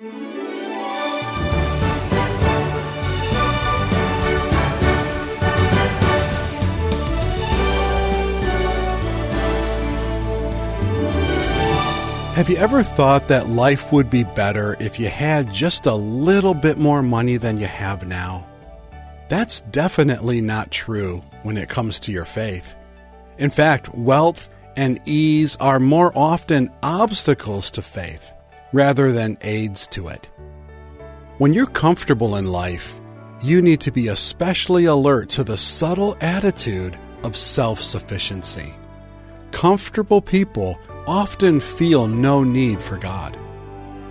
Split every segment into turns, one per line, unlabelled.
Have you ever thought that life would be better if you had just a little bit more money than you have now? That's definitely not true when it comes to your faith. In fact, wealth and ease are more often obstacles to faith rather than aids to it. When you're comfortable in life, you need to be especially alert to the subtle attitude of self sufficiency. Comfortable people often feel no need for God.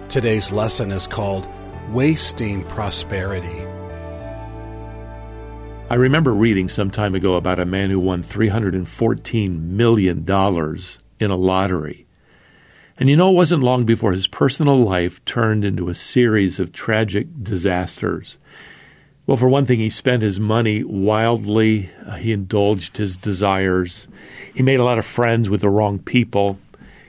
Today's lesson is called Wasting Prosperity.
I remember reading some time ago about a man who won $314 million in a lottery. And you know, it wasn't long before his personal life turned into a series of tragic disasters. Well, for one thing, he spent his money wildly. Uh, he indulged his desires. He made a lot of friends with the wrong people.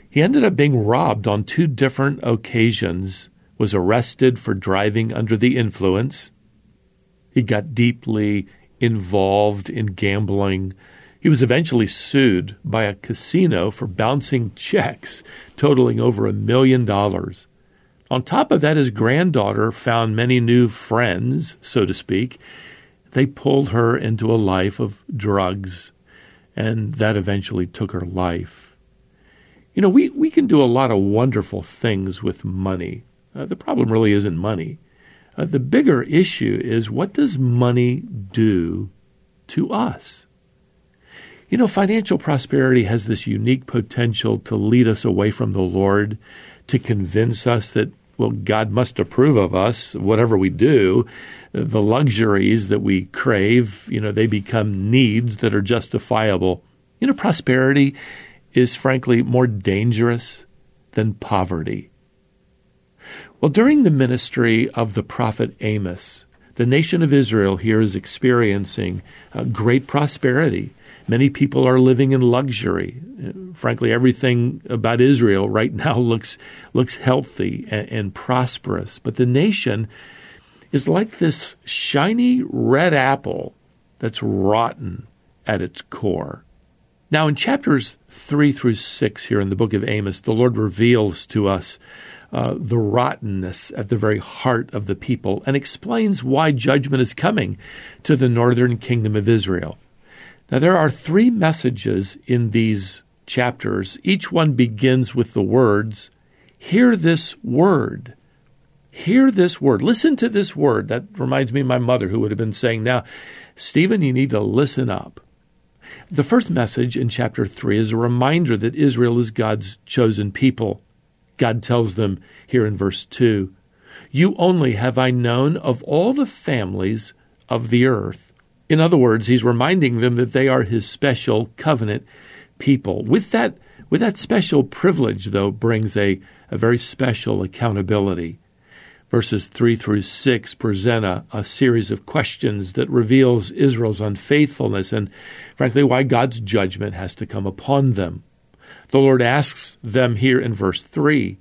He ended up being robbed on two different occasions, was arrested for driving under the influence. He got deeply involved in gambling. He was eventually sued by a casino for bouncing checks totaling over a million dollars. On top of that, his granddaughter found many new friends, so to speak. They pulled her into a life of drugs, and that eventually took her life. You know, we, we can do a lot of wonderful things with money. Uh, the problem really isn't money. Uh, the bigger issue is what does money do to us? You know, financial prosperity has this unique potential to lead us away from the Lord, to convince us that well, God must approve of us, whatever we do. The luxuries that we crave, you know, they become needs that are justifiable. You know, prosperity is frankly more dangerous than poverty. Well, during the ministry of the prophet Amos, the nation of Israel here is experiencing uh, great prosperity. Many people are living in luxury. Frankly, everything about Israel right now looks looks healthy and, and prosperous. But the nation is like this shiny red apple that's rotten at its core. Now, in chapters 3 through 6 here in the book of Amos, the Lord reveals to us uh, the rottenness at the very heart of the people and explains why judgment is coming to the northern kingdom of Israel. Now, there are three messages in these chapters. Each one begins with the words, Hear this word. Hear this word. Listen to this word. That reminds me of my mother, who would have been saying, Now, Stephen, you need to listen up. The first message in chapter 3 is a reminder that Israel is God's chosen people. God tells them here in verse 2 You only have I known of all the families of the earth. In other words, he's reminding them that they are his special covenant people. With that, with that special privilege, though, brings a, a very special accountability. Verses 3 through 6 present a, a series of questions that reveals Israel's unfaithfulness and, frankly, why God's judgment has to come upon them. The Lord asks them here in verse 3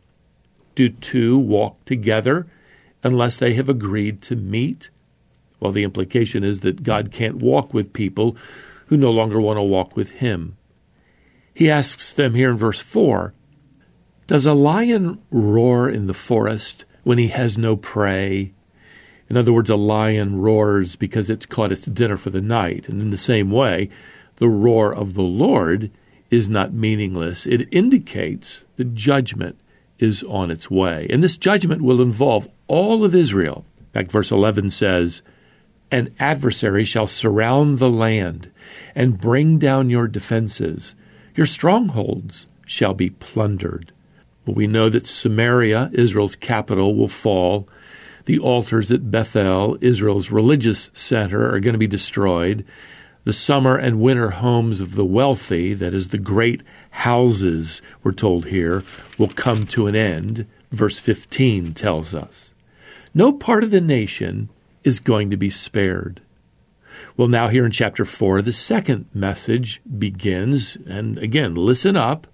Do two walk together unless they have agreed to meet? Well, the implication is that God can't walk with people who no longer want to walk with Him. He asks them here in verse 4 Does a lion roar in the forest when he has no prey? In other words, a lion roars because it's caught its dinner for the night. And in the same way, the roar of the Lord is not meaningless. It indicates the judgment is on its way. And this judgment will involve all of Israel. In fact, verse 11 says, an adversary shall surround the land and bring down your defenses. Your strongholds shall be plundered. We know that Samaria, Israel's capital, will fall. The altars at Bethel, Israel's religious center, are going to be destroyed. The summer and winter homes of the wealthy, that is, the great houses, we're told here, will come to an end. Verse 15 tells us. No part of the nation is going to be spared. Well, now here in chapter 4, the second message begins. And again, listen up.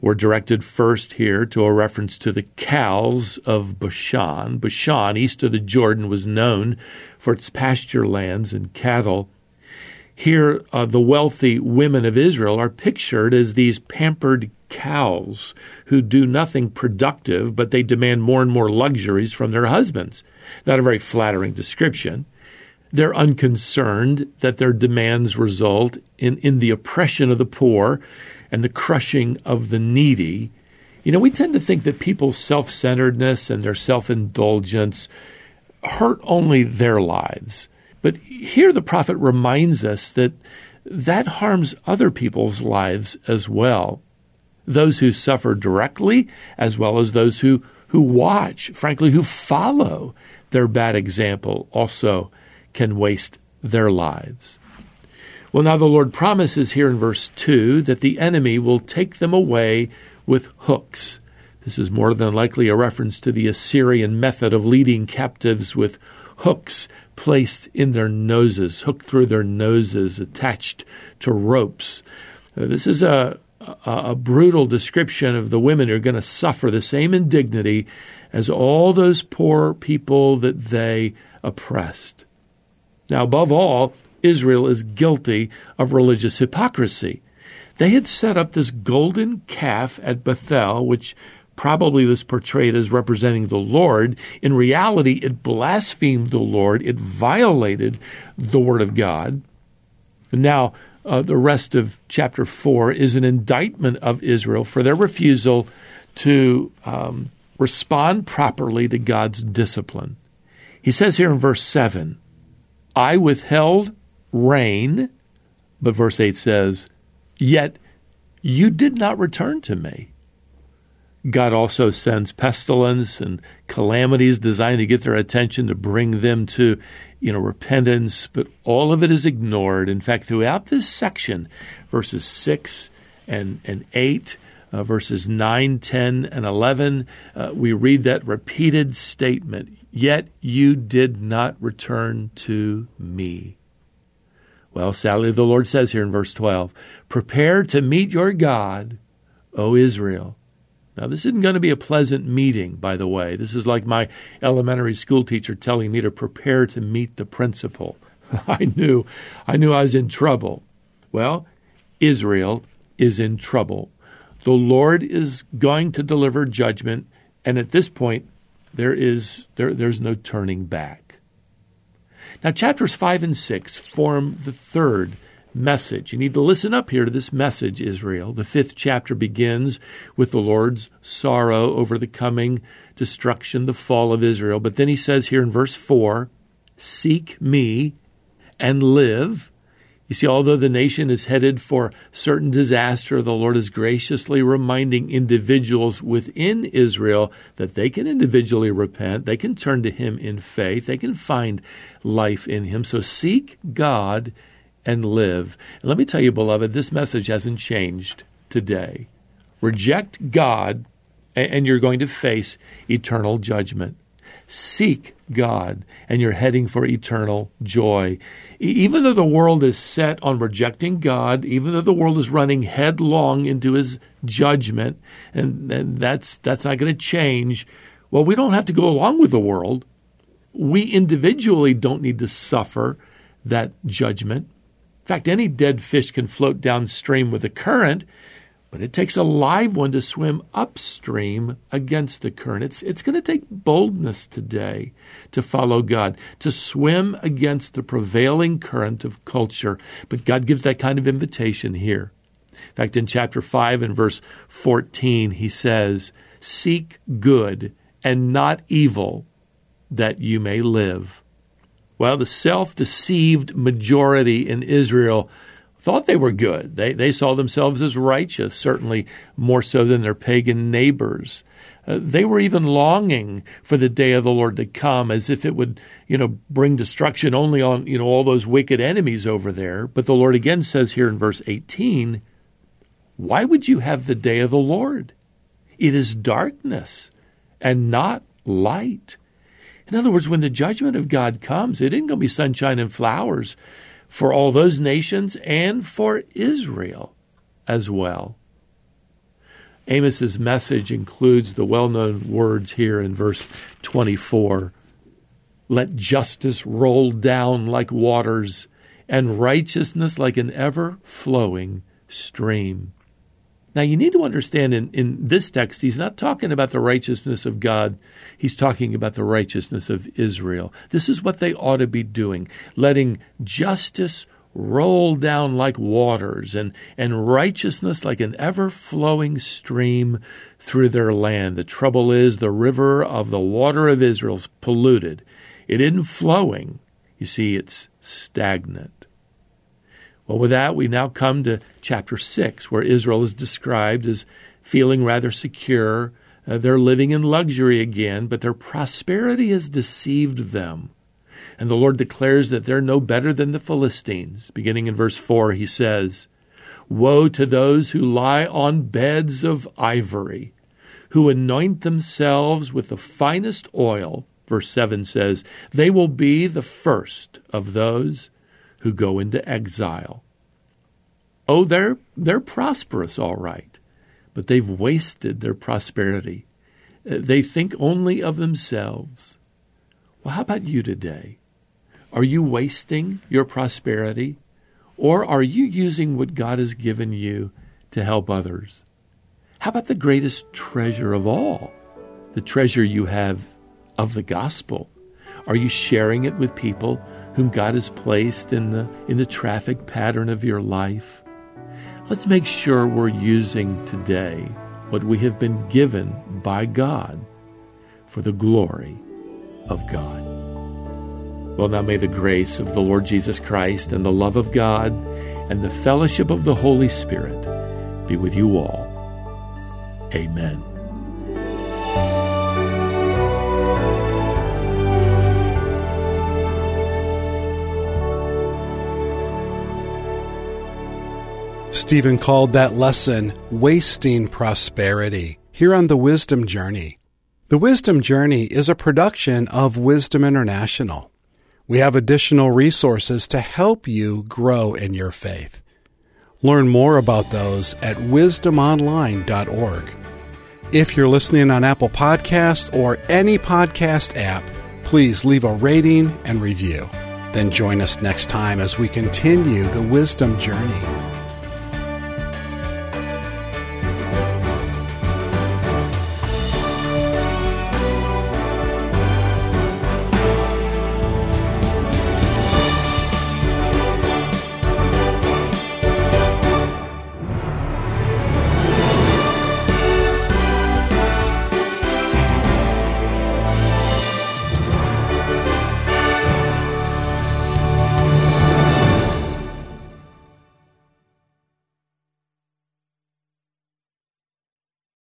We're directed first here to a reference to the cows of Bashan. Bashan, east of the Jordan, was known for its pasture lands and cattle. Here, uh, the wealthy women of Israel are pictured as these pampered cows who do nothing productive, but they demand more and more luxuries from their husbands. Not a very flattering description. They're unconcerned that their demands result in, in the oppression of the poor and the crushing of the needy. You know, we tend to think that people's self centeredness and their self indulgence hurt only their lives. But here the prophet reminds us that that harms other people's lives as well. Those who suffer directly, as well as those who, who watch, frankly, who follow their bad example, also can waste their lives. Well, now the Lord promises here in verse 2 that the enemy will take them away with hooks. This is more than likely a reference to the Assyrian method of leading captives with hooks placed in their noses, hooked through their noses, attached to ropes. Uh, this is a, a, a brutal description of the women who are going to suffer the same indignity as all those poor people that they oppressed. Now, above all, Israel is guilty of religious hypocrisy. They had set up this golden calf at Bethel, which probably was portrayed as representing the Lord. In reality, it blasphemed the Lord, it violated the Word of God. Now, uh, the rest of chapter 4 is an indictment of Israel for their refusal to um, respond properly to God's discipline. He says here in verse 7 I withheld rain, but verse 8 says, Yet you did not return to me. God also sends pestilence and calamities designed to get their attention to bring them to, you know, repentance, but all of it is ignored. In fact, throughout this section, verses 6 and, and 8, uh, verses 9, 10, and 11, uh, we read that repeated statement, Yet you did not return to me. Well, sadly, the Lord says here in verse 12, Prepare to meet your God, O Israel. Now, this isn't going to be a pleasant meeting, by the way. This is like my elementary school teacher telling me to prepare to meet the principal. I knew, I knew I was in trouble. Well, Israel is in trouble. The Lord is going to deliver judgment, and at this point, there is there, there's no turning back. Now, chapters 5 and 6 form the third message. You need to listen up here to this message, Israel. The fifth chapter begins with the Lord's sorrow over the coming destruction, the fall of Israel. But then he says here in verse 4 Seek me and live. You see, although the nation is headed for certain disaster, the Lord is graciously reminding individuals within Israel that they can individually repent, they can turn to Him in faith, they can find life in Him. So seek God and live. And let me tell you, beloved, this message hasn't changed today. Reject God, and you're going to face eternal judgment. Seek God, and you're heading for eternal joy. Even though the world is set on rejecting God, even though the world is running headlong into his judgment, and, and that's, that's not going to change, well, we don't have to go along with the world. We individually don't need to suffer that judgment. In fact, any dead fish can float downstream with the current, but it takes a live one to swim upstream against the current. It's, it's going to take boldness today to follow God, to swim against the prevailing current of culture. But God gives that kind of invitation here. In fact, in chapter 5 and verse 14, he says, Seek good and not evil, that you may live. Well, the self deceived majority in Israel thought they were good. They, they saw themselves as righteous, certainly more so than their pagan neighbors. Uh, they were even longing for the day of the Lord to come as if it would, you know, bring destruction only on, you know, all those wicked enemies over there. But the Lord again says here in verse 18, why would you have the day of the Lord? It is darkness and not light. In other words, when the judgment of God comes, it ain't going to be sunshine and flowers for all those nations and for Israel as well. Amos's message includes the well-known words here in verse 24. Let justice roll down like waters and righteousness like an ever flowing stream. Now, you need to understand in, in this text, he's not talking about the righteousness of God. He's talking about the righteousness of Israel. This is what they ought to be doing, letting justice roll down like waters and, and righteousness like an ever flowing stream through their land. The trouble is, the river of the water of Israel's polluted. It isn't flowing. You see, it's stagnant. Well, with that, we now come to chapter 6, where Israel is described as feeling rather secure. Uh, they're living in luxury again, but their prosperity has deceived them. And the Lord declares that they're no better than the Philistines. Beginning in verse 4, he says, Woe to those who lie on beds of ivory, who anoint themselves with the finest oil. Verse 7 says, They will be the first of those who go into exile. Oh, they're, they're prosperous, all right, but they've wasted their prosperity. Uh, they think only of themselves. Well, how about you today? Are you wasting your prosperity? Or are you using what God has given you to help others? How about the greatest treasure of all? The treasure you have of the gospel. Are you sharing it with people whom God has placed in the, in the traffic pattern of your life. Let's make sure we're using today what we have been given by God for the glory of God. Well, now may the grace of the Lord Jesus Christ and the love of God and the fellowship of the Holy Spirit be with you all. Amen.
Stephen called that lesson Wasting Prosperity here on the Wisdom Journey. The Wisdom Journey is a production of Wisdom International. We have additional resources to help you grow in your faith. Learn more about those at wisdomonline.org. If you're listening on Apple Podcasts or any podcast app, please leave a rating and review. Then join us next time as we continue the wisdom journey.